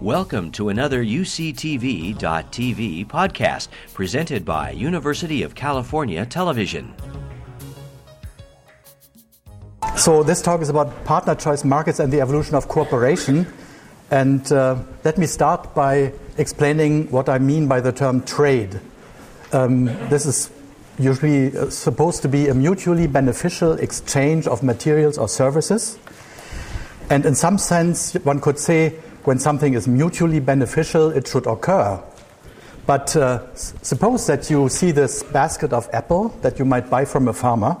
Welcome to another UCTV.tv podcast presented by University of California Television. So, this talk is about partner choice markets and the evolution of cooperation. And uh, let me start by explaining what I mean by the term trade. Um, this is usually uh, supposed to be a mutually beneficial exchange of materials or services. And in some sense, one could say when something is mutually beneficial, it should occur. But uh, suppose that you see this basket of apple that you might buy from a farmer,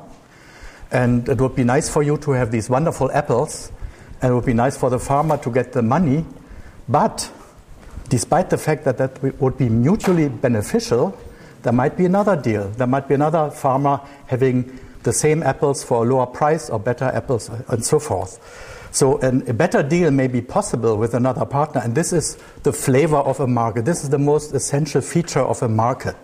and it would be nice for you to have these wonderful apples, and it would be nice for the farmer to get the money. But despite the fact that that would be mutually beneficial, there might be another deal. There might be another farmer having the same apples for a lower price or better apples and so forth. So an, a better deal may be possible with another partner, and this is the flavor of a market. This is the most essential feature of a market.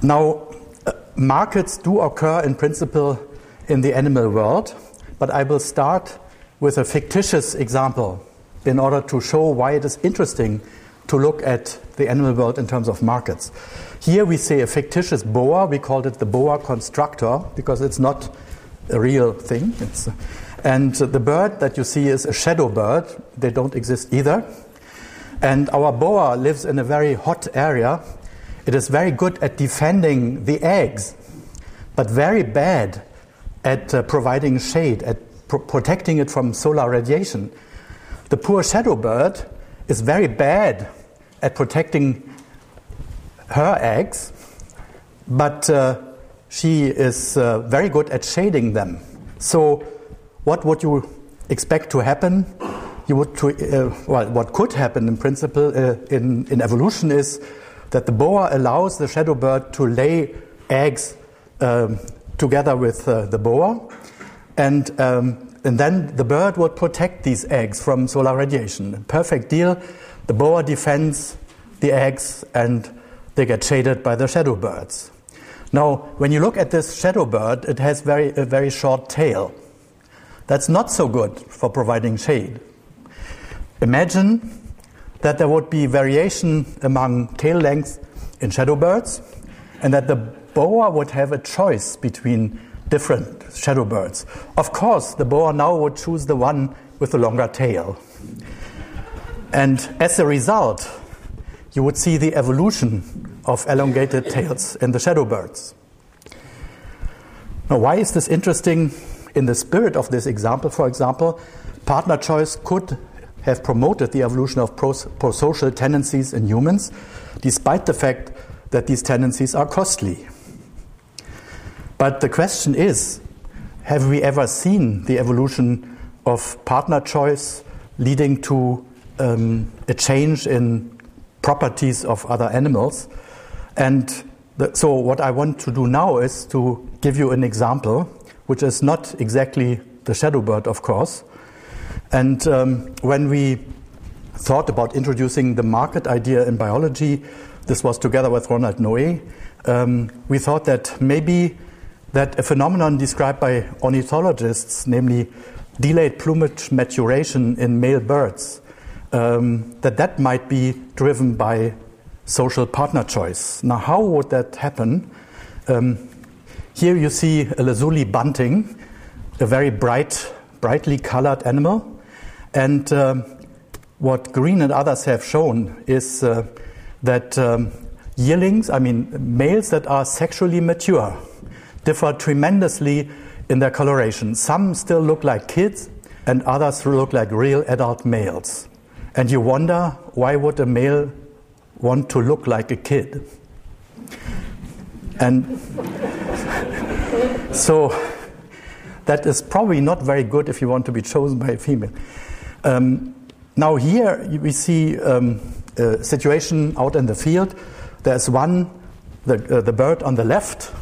Now, uh, markets do occur in principle in the animal world, but I will start with a fictitious example in order to show why it is interesting to look at the animal world in terms of markets. Here we say a fictitious boa, we called it the boa constructor because it's not a real thing. It's, and the bird that you see is a shadow bird. They don't exist either. And our boa lives in a very hot area. It is very good at defending the eggs, but very bad at uh, providing shade, at protecting it from solar radiation. The poor shadow bird is very bad at protecting her eggs, but uh, she is uh, very good at shading them. So, what would you expect to happen? You would to, uh, well, what could happen in principle uh, in, in evolution is that the boa allows the shadow bird to lay eggs um, together with uh, the boa, and um, and then the bird would protect these eggs from solar radiation. Perfect deal. The boa defends the eggs, and they get shaded by the shadow birds. Now, when you look at this shadow bird, it has very, a very short tail. That's not so good for providing shade. Imagine that there would be variation among tail lengths in shadow birds, and that the boa would have a choice between different shadow birds. Of course, the boa now would choose the one with the longer tail. And as a result, you would see the evolution of elongated tails in the shadow birds. Now, why is this interesting? In the spirit of this example, for example, partner choice could have promoted the evolution of pro- prosocial tendencies in humans, despite the fact that these tendencies are costly. But the question is have we ever seen the evolution of partner choice leading to um, a change in properties of other animals? And the, so, what I want to do now is to give you an example, which is not exactly the shadow bird, of course. And um, when we thought about introducing the market idea in biology, this was together with Ronald Noé, um, we thought that maybe that a phenomenon described by ornithologists, namely delayed plumage maturation in male birds, um, that that might be driven by social partner choice. Now, how would that happen? Um, here you see a lazuli bunting, a very bright, brightly colored animal. And um, what Greene and others have shown is uh, that um, yearlings, I mean males that are sexually mature, differ tremendously in their coloration. Some still look like kids, and others look like real adult males. And you wonder why would a male want to look like a kid. And so that is probably not very good if you want to be chosen by a female. Um, now, here we see um, a situation out in the field. There's one, the, uh, the bird on the left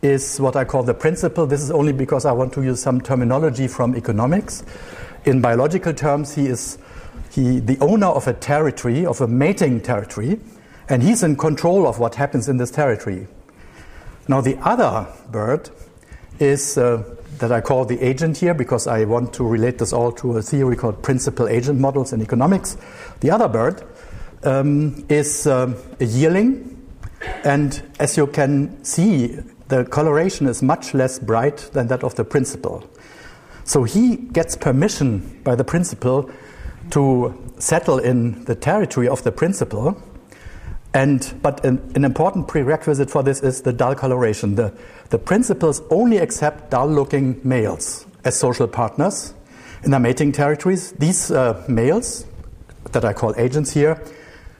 is what I call the principal. This is only because I want to use some terminology from economics. In biological terms, he is he, the owner of a territory, of a mating territory, and he's in control of what happens in this territory. Now, the other bird is uh, that I call the agent here because I want to relate this all to a theory called principal agent models in economics. The other bird um, is um, a yearling, and as you can see, the coloration is much less bright than that of the principal. So he gets permission by the principal to settle in the territory of the principal. And, but an, an, important prerequisite for this is the dull coloration. The, the principals only accept dull looking males as social partners in their mating territories. These uh, males, that I call agents here,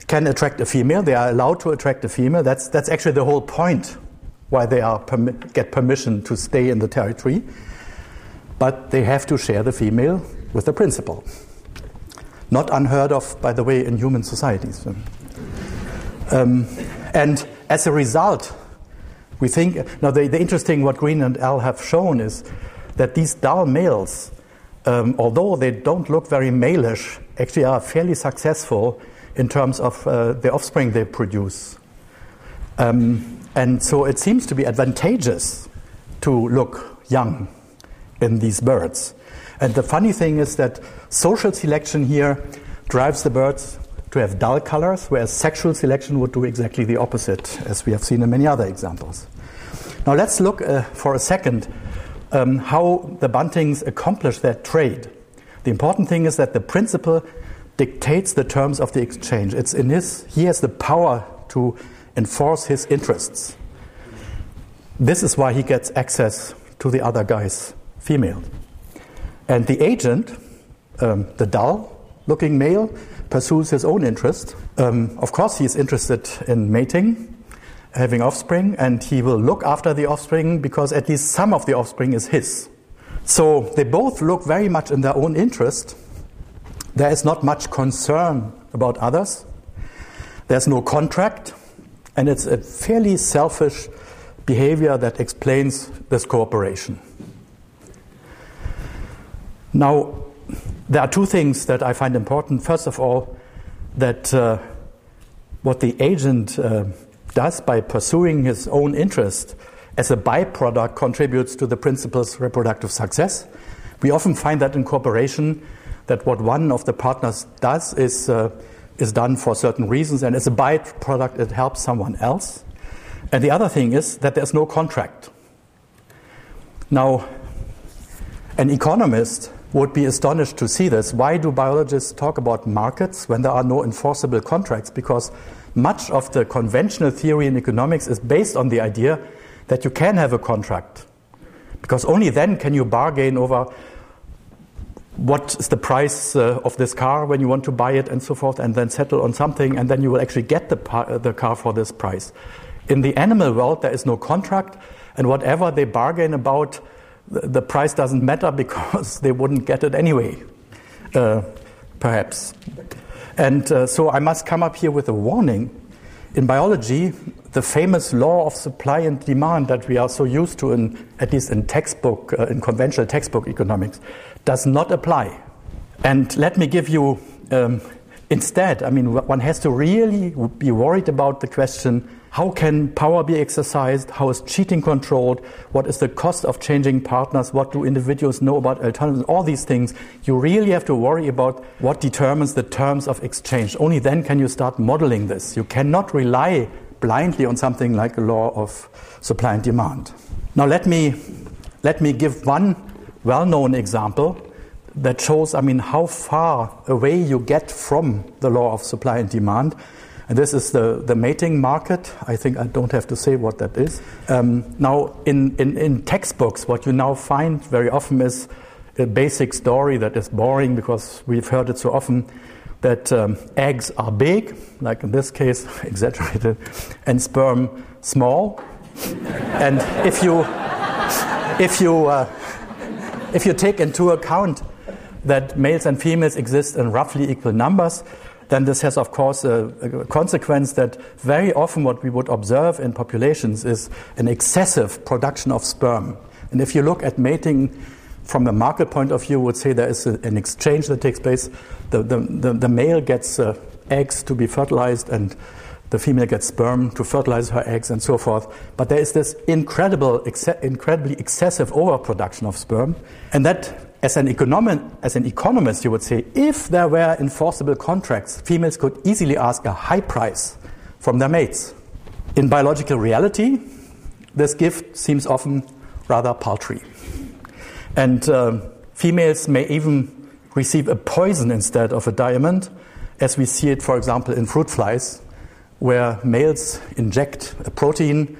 can attract a female. They are allowed to attract a female. That's, that's actually the whole point why they are permi- get permission to stay in the territory. But they have to share the female with the principal. Not unheard of, by the way, in human societies. Um, and as a result, we think now the, the, interesting what Greene et al. have shown is that these dull males, um, although they don't look very malish, actually are fairly successful in terms of uh, the offspring they produce. Um, and so it seems to be advantageous to look young in these birds. And the funny thing is that social selection here drives the birds to have dull colors, whereas sexual selection would do exactly the opposite, as we have seen in many other examples. Now let's look uh, for a second um, how the buntings accomplish that trade. The important thing is that the principal dictates the terms of the exchange. It's in his, he has the power to enforce his interests. This is why he gets access to the other guy's female. And the agent, um, the dull looking male, pursues his own interest. Um, of course, he's interested in mating, having offspring, and he will look after the offspring because at least some of the offspring is his. So they both look very much in their own interest. There is not much concern about others. There's no contract, and it's a fairly selfish behavior that explains this cooperation. Now, there are two things that I find important. First of all, that uh, what the agent uh, does by pursuing his own interest as a byproduct contributes to the principal's reproductive success. We often find that in cooperation, that what one of the partners does is, uh, is done for certain reasons, and as a byproduct, it helps someone else. And the other thing is that there's no contract. Now, an economist would be astonished to see this. Why do biologists talk about markets when there are no enforceable contracts? Because much of the conventional theory in economics is based on the idea that you can have a contract. Because only then can you bargain over what is the price uh, of this car when you want to buy it and so forth, and then settle on something, and then you will actually get the, par- the car for this price. In the animal world, there is no contract, and whatever they bargain about, the price doesn't matter because they wouldn't get it anyway, uh, perhaps. And uh, so I must come up here with a warning. In biology, the famous law of supply and demand that we are so used to, in, at least in textbook, uh, in conventional textbook economics, does not apply. And let me give you um, instead, I mean, one has to really be worried about the question how can power be exercised? How is cheating controlled? What is the cost of changing partners? What do individuals know about alternatives? All these things, you really have to worry about what determines the terms of exchange. Only then can you start modeling this. You cannot rely blindly on something like a law of supply and demand. Now, let me, let me give one well known example that shows, I mean, how far away you get from the law of supply and demand. And this is the, the mating market. I think I don't have to say what that is. Um, now, in, in, in textbooks, what you now find very often is a basic story that is boring because we've heard it so often that um, eggs are big, like in this case, exaggerated, and sperm small. and if you, if you, uh, if you take into account that males and females exist in roughly equal numbers, then this has, of course, a, a, consequence that very often what we would observe in populations is an excessive production of sperm. And if you look at mating from a market point of view, would say there is a, an exchange that takes place. The, the, the, the male gets uh, eggs to be fertilized, and the female gets sperm to fertilize her eggs and so forth. But there is this incredible, incredibly excessive overproduction of sperm. And that, as an, as an economist, you would say, if there were enforceable contracts, females could easily ask a high price from their mates. In biological reality, this gift seems often rather paltry. And um, females may even receive a poison instead of a diamond, as we see it, for example, in fruit flies, where males inject a protein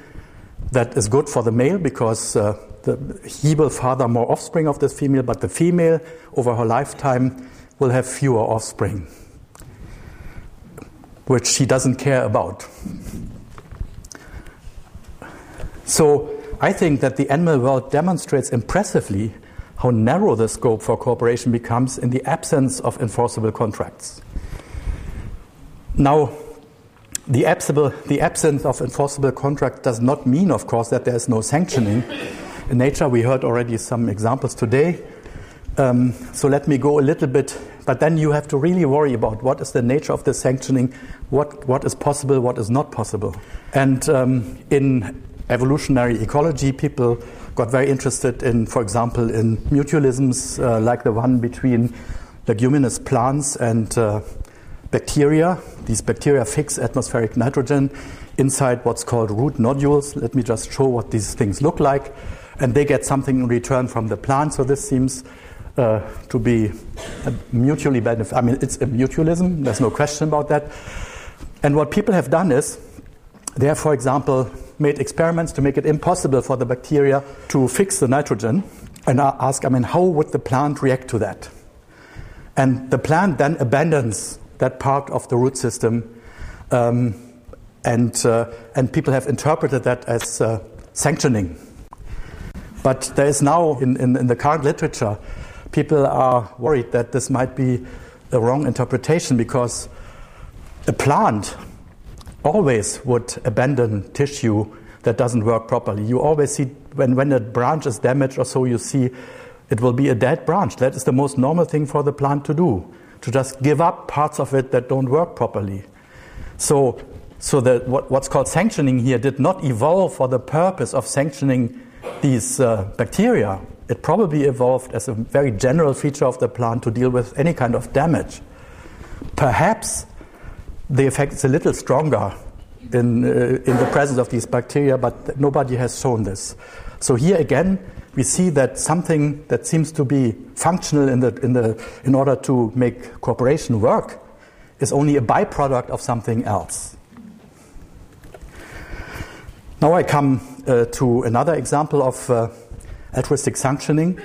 that is good for the male because uh, the, he will father more offspring of this female, but the female, over her lifetime, will have fewer offspring, which she doesn't care about. So I think that the animal world demonstrates impressively how narrow the scope for cooperation becomes in the absence of enforceable contracts. Now, the, the absence of enforceable contract does not mean, of course, that there is no sanctioning. Nature, we heard already some examples today. Um, so let me go a little bit, but then you have to really worry about what is the nature of the sanctioning, what, what is possible, what is not possible. And um, in evolutionary ecology, people got very interested in, for example, in mutualisms uh, like the one between leguminous plants and uh, bacteria. These bacteria fix atmospheric nitrogen inside what's called root nodules. Let me just show what these things look like. And they get something in return from the plant. So this seems uh, to be mutually beneficial. I mean, it's a mutualism, there's no question about that. And what people have done is they have, for example, made experiments to make it impossible for the bacteria to fix the nitrogen and ask, I mean, how would the plant react to that? And the plant then abandons that part of the root system. Um, and, uh, and people have interpreted that as uh, sanctioning. But there is now, in, in, in, the current literature, people are worried that this might be a wrong interpretation because a plant always would abandon tissue that doesn't work properly. You always see, when, when a branch is damaged or so, you see it will be a dead branch. That is the most normal thing for the plant to do to just give up parts of it that don't work properly. So, so that what, what's called sanctioning here did not evolve for the purpose of sanctioning these uh, bacteria. It probably evolved as a very general feature of the plant to deal with any kind of damage. Perhaps the effect is a little stronger in, uh, in the presence of these bacteria, but nobody has shown this. So here again, we see that something that seems to be functional in, the, in, the, in order to make cooperation work is only a byproduct of something else. Now I come to another example of uh, altruistic sanctioning.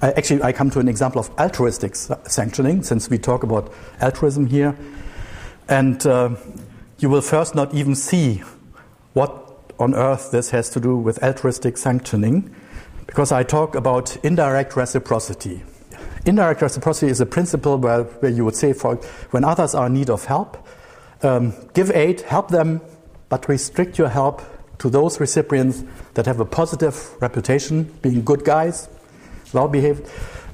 I, actually, I come to an example of altruistic sanctioning, since we talk about altruism here. And uh, you will first not even see what on earth this has to do with altruistic sanctioning because I talk about indirect reciprocity. Indirect reciprocity is a principle where, where you would say, for when others are in need of help, um, give aid, help them, but restrict your help to those recipients that have a positive reputation, being good guys, well behaved.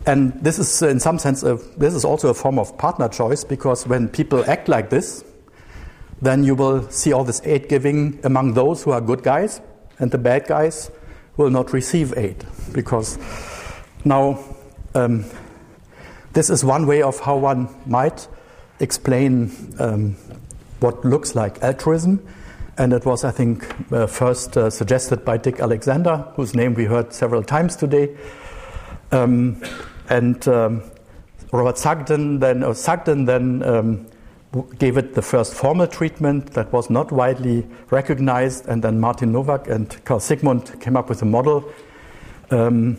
And this is, in some sense, a, this is also a form of partner choice because when people act like this, then you will see all this aid giving among those who are good guys, and the bad guys will not receive aid because now um, this is one way of how one might explain um, what looks like altruism. And it was, I think, uh, first uh, suggested by Dick Alexander, whose name we heard several times today. Um, and um, Robert Sugden then, or Sugden then um, gave it the first formal treatment that was not widely recognized, and then Martin Nowak and Karl Sigmund came up with a model um,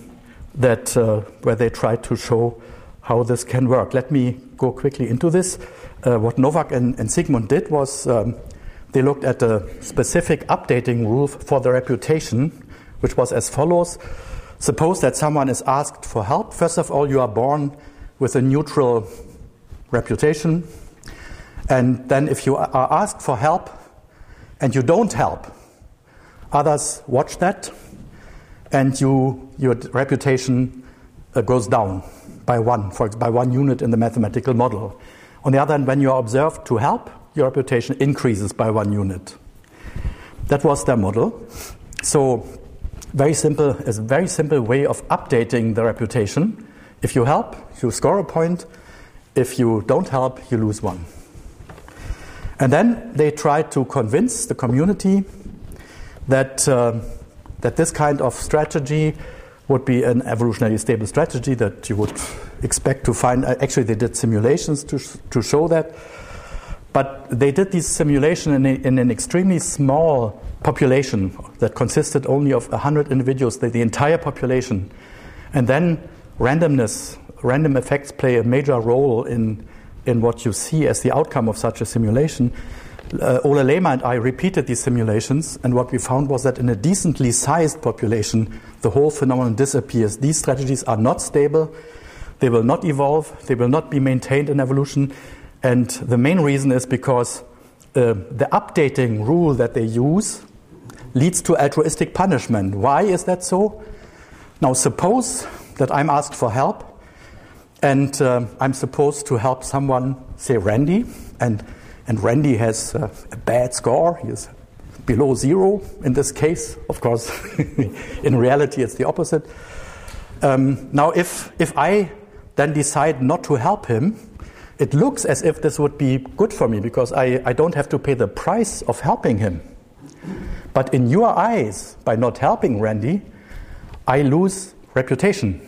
that uh, where they tried to show how this can work. Let me go quickly into this. Uh, what Nowak and, and Sigmund did was um, they looked at a specific updating rule for the reputation, which was as follows. Suppose that someone is asked for help. First of all, you are born with a neutral reputation, and then, if you are asked for help and you don't help, others watch that, and you, your reputation uh, goes down by one, for, by one unit in the mathematical model. On the other hand, when you are observed to help, your reputation increases by one unit. That was their model. So, very simple, is a very simple way of updating the reputation. If you help, you score a point. If you don't help, you lose one. And then they tried to convince the community that, uh, that this kind of strategy would be an evolutionarily stable strategy that you would expect to find. Actually, they did simulations to, to show that. But they did these simulations in, in, an extremely small population that consisted only of 100 individuals, the, the entire population. And then randomness, random effects play a major role in, in what you see as the outcome of such a simulation. Uh, Ole Leimar and I repeated these simulations, and what we found was that in a decently sized population, the whole phenomenon disappears. These strategies are not stable, they will not evolve, they will not be maintained in evolution, and the main reason is because uh, the updating rule that they use leads to altruistic punishment. Why is that so? Now, suppose that I'm asked for help and uh, I'm supposed to help someone, say Randy, and, and Randy has uh, a bad score. He is below zero in this case. Of course, in reality, it's the opposite. Um, now, if, if I then decide not to help him, it looks as if this would be good for me because I, I don't have to pay the price of helping him. But in your eyes, by not helping Randy, I lose reputation.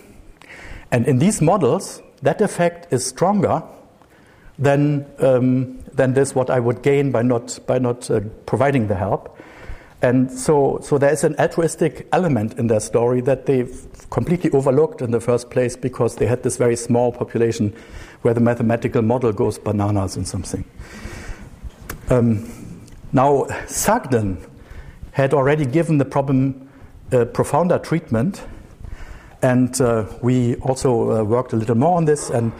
And in these models, that effect is stronger than, um, than this what I would gain by not, by not uh, providing the help. And so, so there is an altruistic element in their story that they've completely overlooked in the first place because they had this very small population where the mathematical model goes bananas and something. Um, now, Sugden had already given the problem a profounder treatment and uh, we also uh, worked a little more on this. And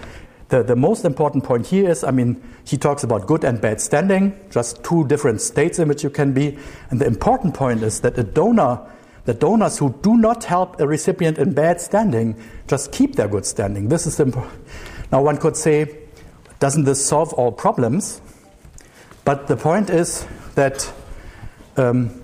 the, the most important point here is I mean, he talks about good and bad standing, just two different states in which you can be. And the important point is that a donor, the donors who do not help a recipient in bad standing, just keep their good standing. This is important. Now, one could say, doesn't this solve all problems? But the point is that um,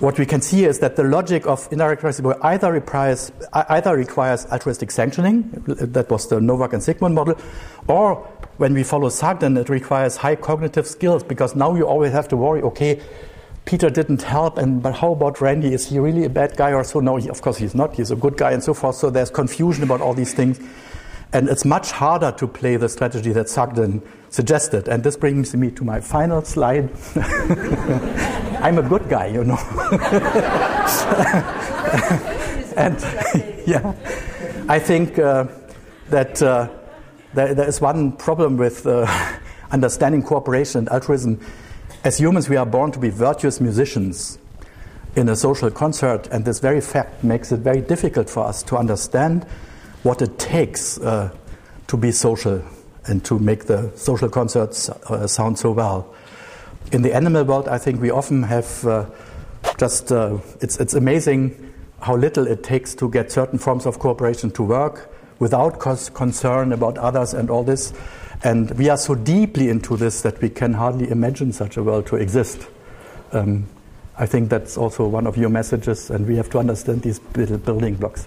what we can see is that the logic of indirect reciprocity either requires, either requires altruistic sanctioning, that was the Nowak and Sigmund model, or when we follow Sugden, it requires high cognitive skills because now you always have to worry, okay, Peter didn't help, and but how about Randy? Is he really a bad guy or so? No, he, of course he's not. He's a good guy and so forth. So there's confusion about all these things. And it's much harder to play the strategy that Sugden suggested. And this brings me to my final slide. I'm a good guy, you know. and yeah, I think uh, that uh, there, there is one problem with uh, understanding cooperation and altruism. As humans, we are born to be virtuous musicians in a social concert, and this very fact makes it very difficult for us to understand what it takes uh, to be social and to make the social concerts uh, sound so well. In the animal world, I think we often have uh, just, uh, it's, it's amazing how little it takes to get certain forms of cooperation to work without concern about others and all this. And we are so deeply into this that we can hardly imagine such a world to exist. Um, I think that's also one of your messages, and we have to understand these little building blocks.